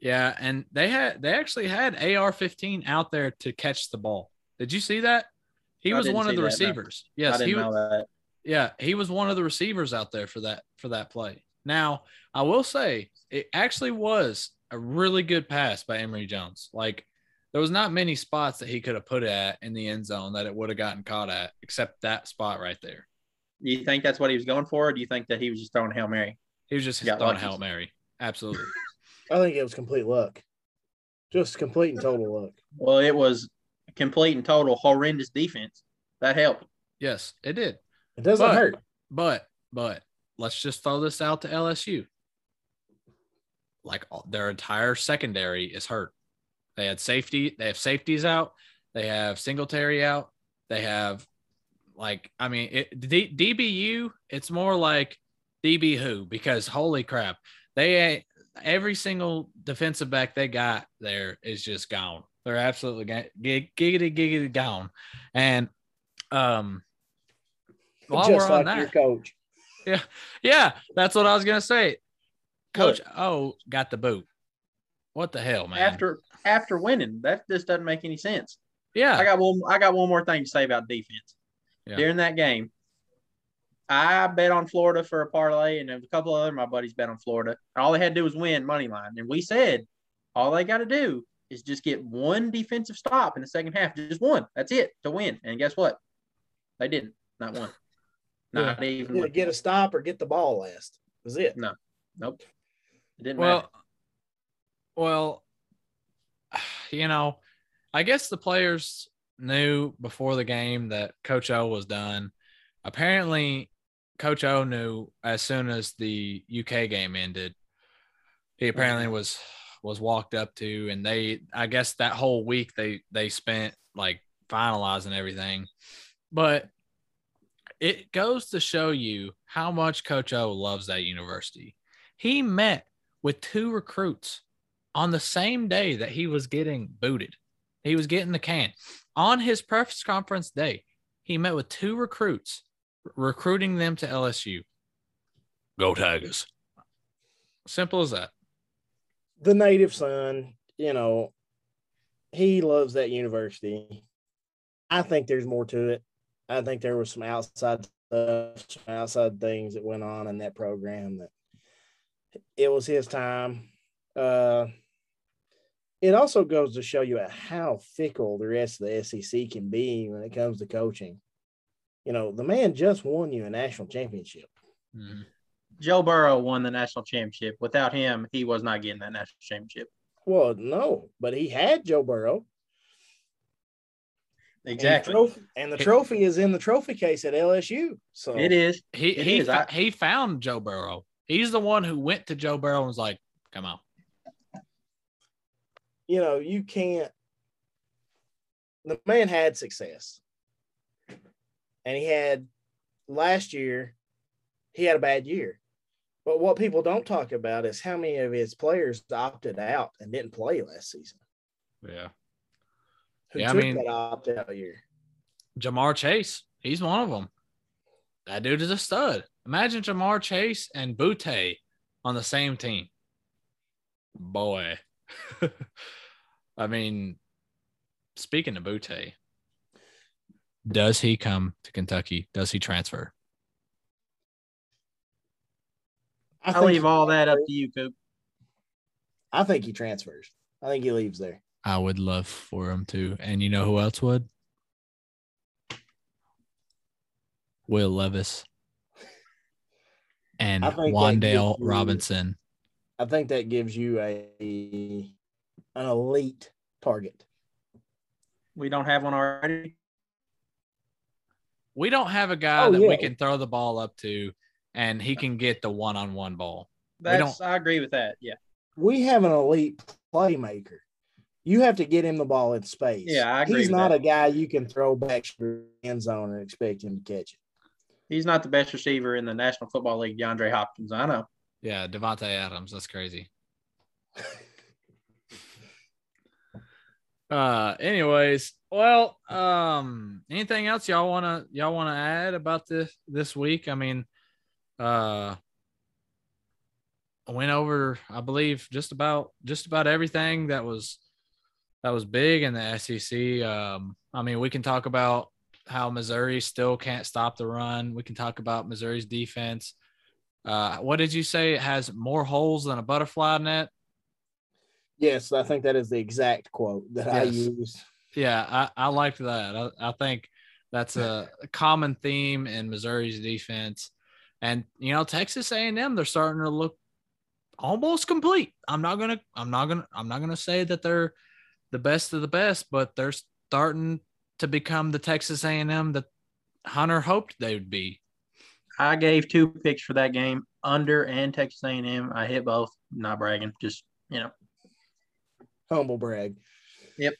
Yeah, and they had they actually had AR-15 out there to catch the ball. Did you see that? He I was one of the that, no. receivers. I Yes, he was. Yeah, he was one of the receivers out there for that for that play. Now, I will say it actually was a really good pass by Emory Jones. Like there was not many spots that he could have put it at in the end zone that it would have gotten caught at, except that spot right there. Do you think that's what he was going for, or do you think that he was just throwing hail mary? He was just throwing lucky. Hail Mary. Absolutely. I think it was complete luck. Just complete and total luck. Well, it was complete and total horrendous defense. That helped. yes, it did. It doesn't But- hurt. But but let's just throw this out to LSU. Like their entire secondary is hurt. They had safety. They have safeties out. They have Singletary out. They have like I mean it, D, DBU. It's more like DB who because holy crap they every single defensive back they got there is just gone. They're absolutely ga- gig- giggity giggity gone. And um, while Just we're on like your that, coach. yeah, yeah, that's what I was gonna say. Coach Oh got the boot. What the hell, man? After after winning, that just doesn't make any sense. yeah, I got one. I got one more thing to say about defense. Yeah. During that game, I bet on Florida for a parlay, and a couple other my buddies bet on Florida. And all they had to do was win money line, and we said all they got to do is just get one defensive stop in the second half, just one. That's it to win. And guess what? They didn't. Not one. [LAUGHS] Not even one. get a stop or get the ball last. Was it? No. Nope. It didn't well, matter. well, [SIGHS] you know, I guess the players knew before the game that Coach O was done. Apparently, Coach O knew as soon as the UK game ended. He oh, apparently was was walked up to, and they, I guess, that whole week they they spent like finalizing everything, but it goes to show you how much Coach O loves that university. He met with two recruits on the same day that he was getting booted. He was getting the can. On his press conference day, he met with two recruits, recruiting them to LSU. Go Tigers. Simple as that. The native son, you know, he loves that university. I think there's more to it. I think there was some outside stuff, some outside things that went on in that program that it was his time. Uh, it also goes to show you how fickle the rest of the SEC can be when it comes to coaching. You know, the man just won you a national championship. Mhm. Joe Burrow won the national championship. Without him, he was not getting that national championship. Well, no, but he had Joe Burrow. And the Exactly. trophy, and the trophy is in the trophy case at LSU. So It is. He It he is. fo- he found Joe Burrow. He's the one who went to Joe Burrow and was like, "Come on." you know, you can't. The man had success, and he had last year. He had a bad year, but what people don't talk about is how many of his players opted out and didn't play last season. Yeah. Who Yeah, I took mean- that opt out year? Ja'Marr Chase, he's one of them. That dude is a stud. Imagine Ja'Marr Chase and Boutte on the same team. boy. [LAUGHS] I mean, speaking of Boutte, does he come to Kentucky? Does he transfer? I I think leave all that up to you, Coop. I think he transfers. I think he leaves there. I would love for him to. And you know who else would? Will Levis [LAUGHS] and I think that Wan'Dale gives you- Robinson. I think that gives you a an elite target. We don't have one already. We don't have a guy Oh, that we can throw the ball up to and he can get the one on one ball. We That's I agree with that. Yeah. We have an elite playmaker. You have to get him the ball in space. Yeah, I agree He's with not that. a guy you can throw back to the end zone and expect him to catch it. He's not the best receiver in the National Football League, DeAndre Hopkins. I know. Yeah, Davante Adams. That's crazy. [LAUGHS] uh anyways, well, um anything else y'all wanna y'all wanna add about this this week? I mean, uh I went over, I believe, just about just about everything that was that was big in the SEC. Um, I mean, we can talk about how Missouri still can't stop the run. We can talk about Missouri's defense. Uh, what did you say? It has more holes than a butterfly net. Yes, I think that is the exact quote that I Yes. Used. Yeah, I, I liked that. I, I think that's a, a common theme in Missouri's defense. And you know, Texas A&M, they're starting to look almost complete. I'm not gonna, I'm not gonna, I'm not gonna say that they're the best of the best, but they're starting to become the Texas A&M that Hunter hoped they would be. I gave two picks for that game, under and Texas A&M. I hit both. Not bragging, just you know. Humble brag. Well,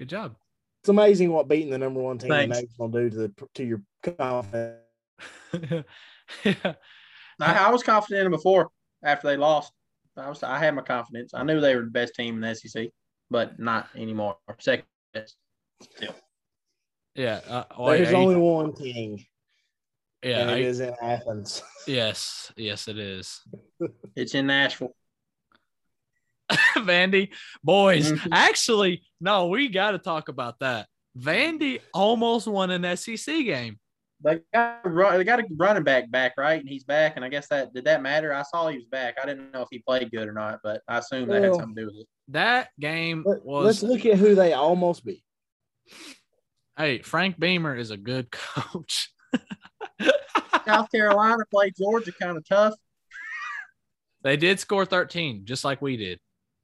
good job. It's amazing what beating the number one team in the nation will do to the to your confidence. [LAUGHS] yeah. I, I was confident in them before after they lost. I was I had my confidence. I knew they were the best team in the SEC, but not anymore. Second best. Still. Yeah. Uh, oh, There's are you- only one king, yeah. and it you- is in Athens. [LAUGHS] yes. Yes, it is. It's in Nashville. [LAUGHS] Vandy, boys. Mhm. Actually, no, we got to talk about that. Vandy almost won an SEC game. They got a they got a running back back, right? And he's back. And I guess that did that matter? I saw he was back. I didn't know if he played good or not, but I assume that had something to do with it. That game was Let's look at who they almost beat. hey, Frank Beamer is a good [LAUGHS] coach. South Carolina played Georgia kind of tough. they did score 13, just like we did.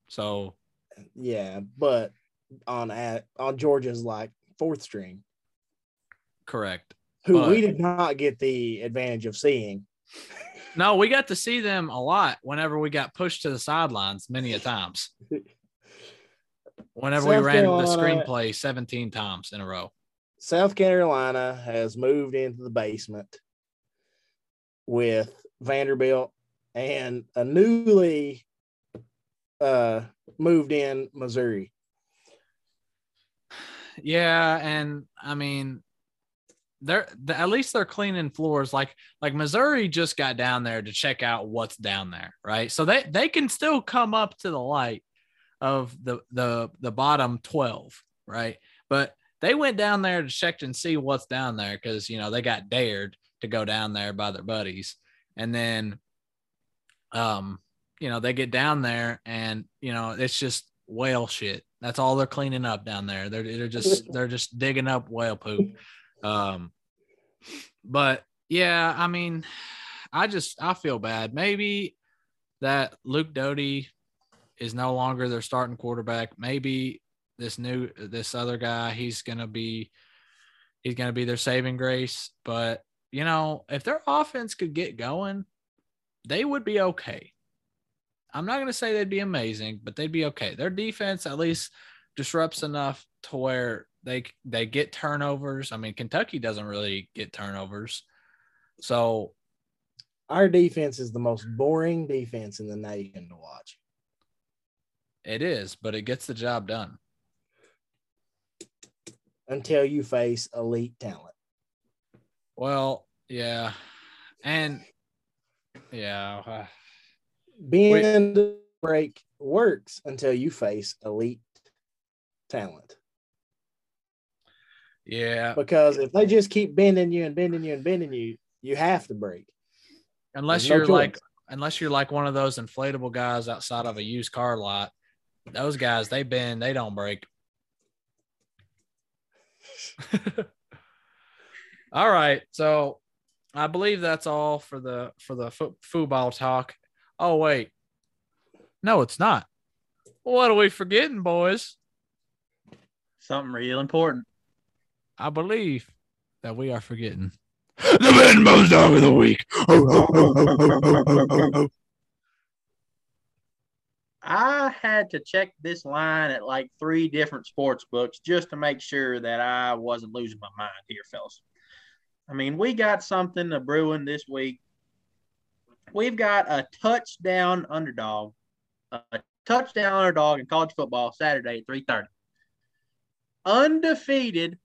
So, Yeah, but on at on Georgia's like fourth string, correct. who But- we did not get the advantage of seeing. No, we got to see them a lot whenever we got pushed to the sidelines many a times. Whenever we South ran the screenplay 17 times in a row. South Carolina has moved into the basement with Vanderbilt and a newly uh moved in Missouri. Yeah, and I mean, they're the, at least they're cleaning floors. Like like Missouri just got down there to check out what's down there, right? So they they can still come up to the light of the the the bottom twelve, right? But they went down there to check and see what's down there because you know they got dared to go down there by their buddies, and then, um, you know they get down there and you know it's just whale shit. That's all they're cleaning up down there. They're they're just [LAUGHS] they're just digging up whale poop. Um, but yeah, I mean, I just I feel bad. Maybe that Luke Doty is no longer their starting quarterback. Maybe this new this other guy, he's gonna be he's gonna be their saving grace. But you know, if their offense could get going, they would be okay. I'm not going to say they'd be amazing, but they'd be okay. Their defense at least disrupts enough to where they they get turnovers. I mean, Kentucky doesn't really get turnovers. So, Our defense is the most boring defense in the nation to watch. it is, but it gets the job done. until you face elite talent. Well, yeah. And yeah, uh, bend break works until you face elite talent. Yeah. Because if they just keep bending you and bending you and bending you, you have to break. Unless no you're like unless you're like one of those inflatable guys outside of a used car lot. Those guys, they bend, they don't break. [LAUGHS] all right. So I believe that's all for the for the fo- football talk. Oh wait. No, it's not. What are we forgetting, boys? Something real important. I believe that we are forgetting [GASPS] the Venmo's dog of the week. [LAUGHS] I had to check this line at like three different sports books just to make sure that I wasn't losing my mind here, fellas. I mean, we got something a brewing this week. We've got a touchdown underdog, a touchdown underdog in college football Saturday at 3:30. Undefeated.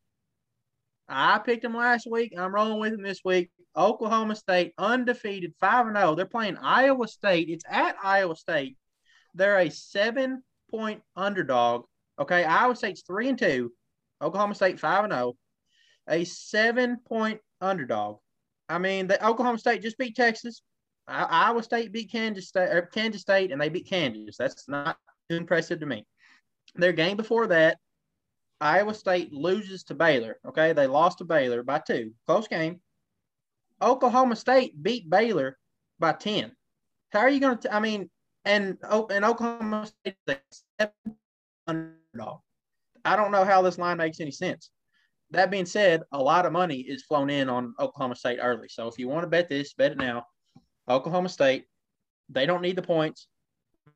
I picked them last week. I'm rolling with them this week. Oklahoma State undefeated 5 and 0. They're playing Iowa State. It's at Iowa State. They're a seven point underdog. Okay, Iowa State's three and two, Oklahoma State five and zero, a seven point underdog. I mean, the Oklahoma State just beat Texas. Iowa State beat Kansas State, or Kansas State, and they beat Kansas. That's not too impressive to me. Their game before that, Iowa State loses to Baylor. Okay, they lost to Baylor by two, close game. Oklahoma State beat Baylor by ten. How are you going to? I mean, and oh, and Oklahoma State is a seven underdog. I don't know how this line makes any sense. That being said, a lot of money is flown in on Oklahoma State early. So if you want to bet this, bet it now. Oklahoma State, they don't need the points.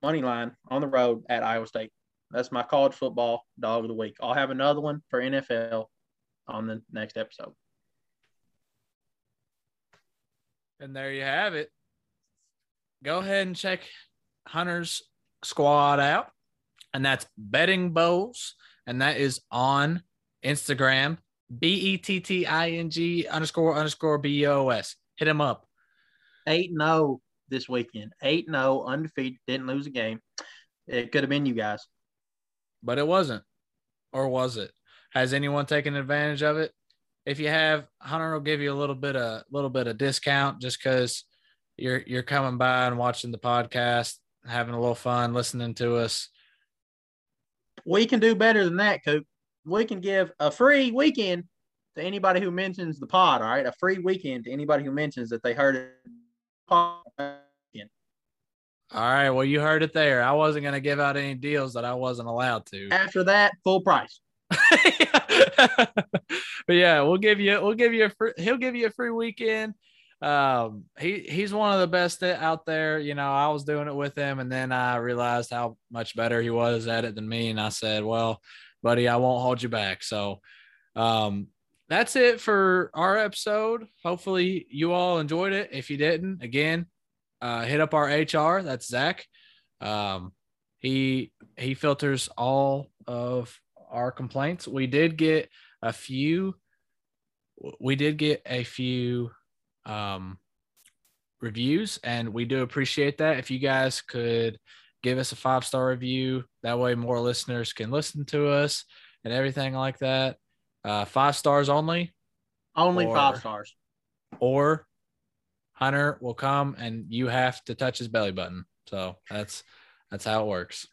Money line on the road at Iowa State. That's my college football dog of the week. I'll have another one for NFL on the next episode. And there you have it. Go ahead and check Hunter's squad out. And that's Betting Bos. And that is on Instagram, B E T T I N G underscore underscore B O S. Hit him up. 8 0 this weekend. 8 0, undefeated, didn't lose a game. It could have been you guys. But it wasn't. Or was it? Has anyone taken advantage of it? If you have, Hunter will give you a little bit of a little bit of discount just because you're you're coming by and watching the podcast, having a little fun, listening to us. we can do better than that, Coop. We can give a free weekend to anybody who mentions the pod. All right, a free weekend to anybody who mentions that they heard it. All right. Well, you heard it there. I wasn't going to give out any deals that I wasn't allowed to. [LAUGHS] After that, full price. but yeah, we'll give you we'll give you a free, he'll give you a free weekend. Um, he he's one of the best out there. You know, I was doing it with him, and then I realized how much better he was at it than me, and I said, "Well, buddy, I won't hold you back." So, um, that's it for our episode. Hopefully, you all enjoyed it. If you didn't, again, uh, hit up our HR. That's Zach. Um, he he filters all of our complaints. We did get a few. We did get a few um, reviews, and we do appreciate that. If you guys could give us a five star review, that way more listeners can listen to us and everything like that. Uh, five stars only, Only Or- five stars. or Hunter will come and you have to touch his belly button. So that's that's how it works.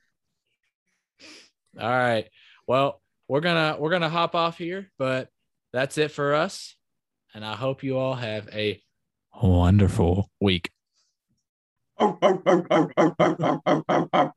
All right. Well, we're gonna we're gonna hop off here, but that's it for us. And I hope you all have a wonderful week. [LAUGHS]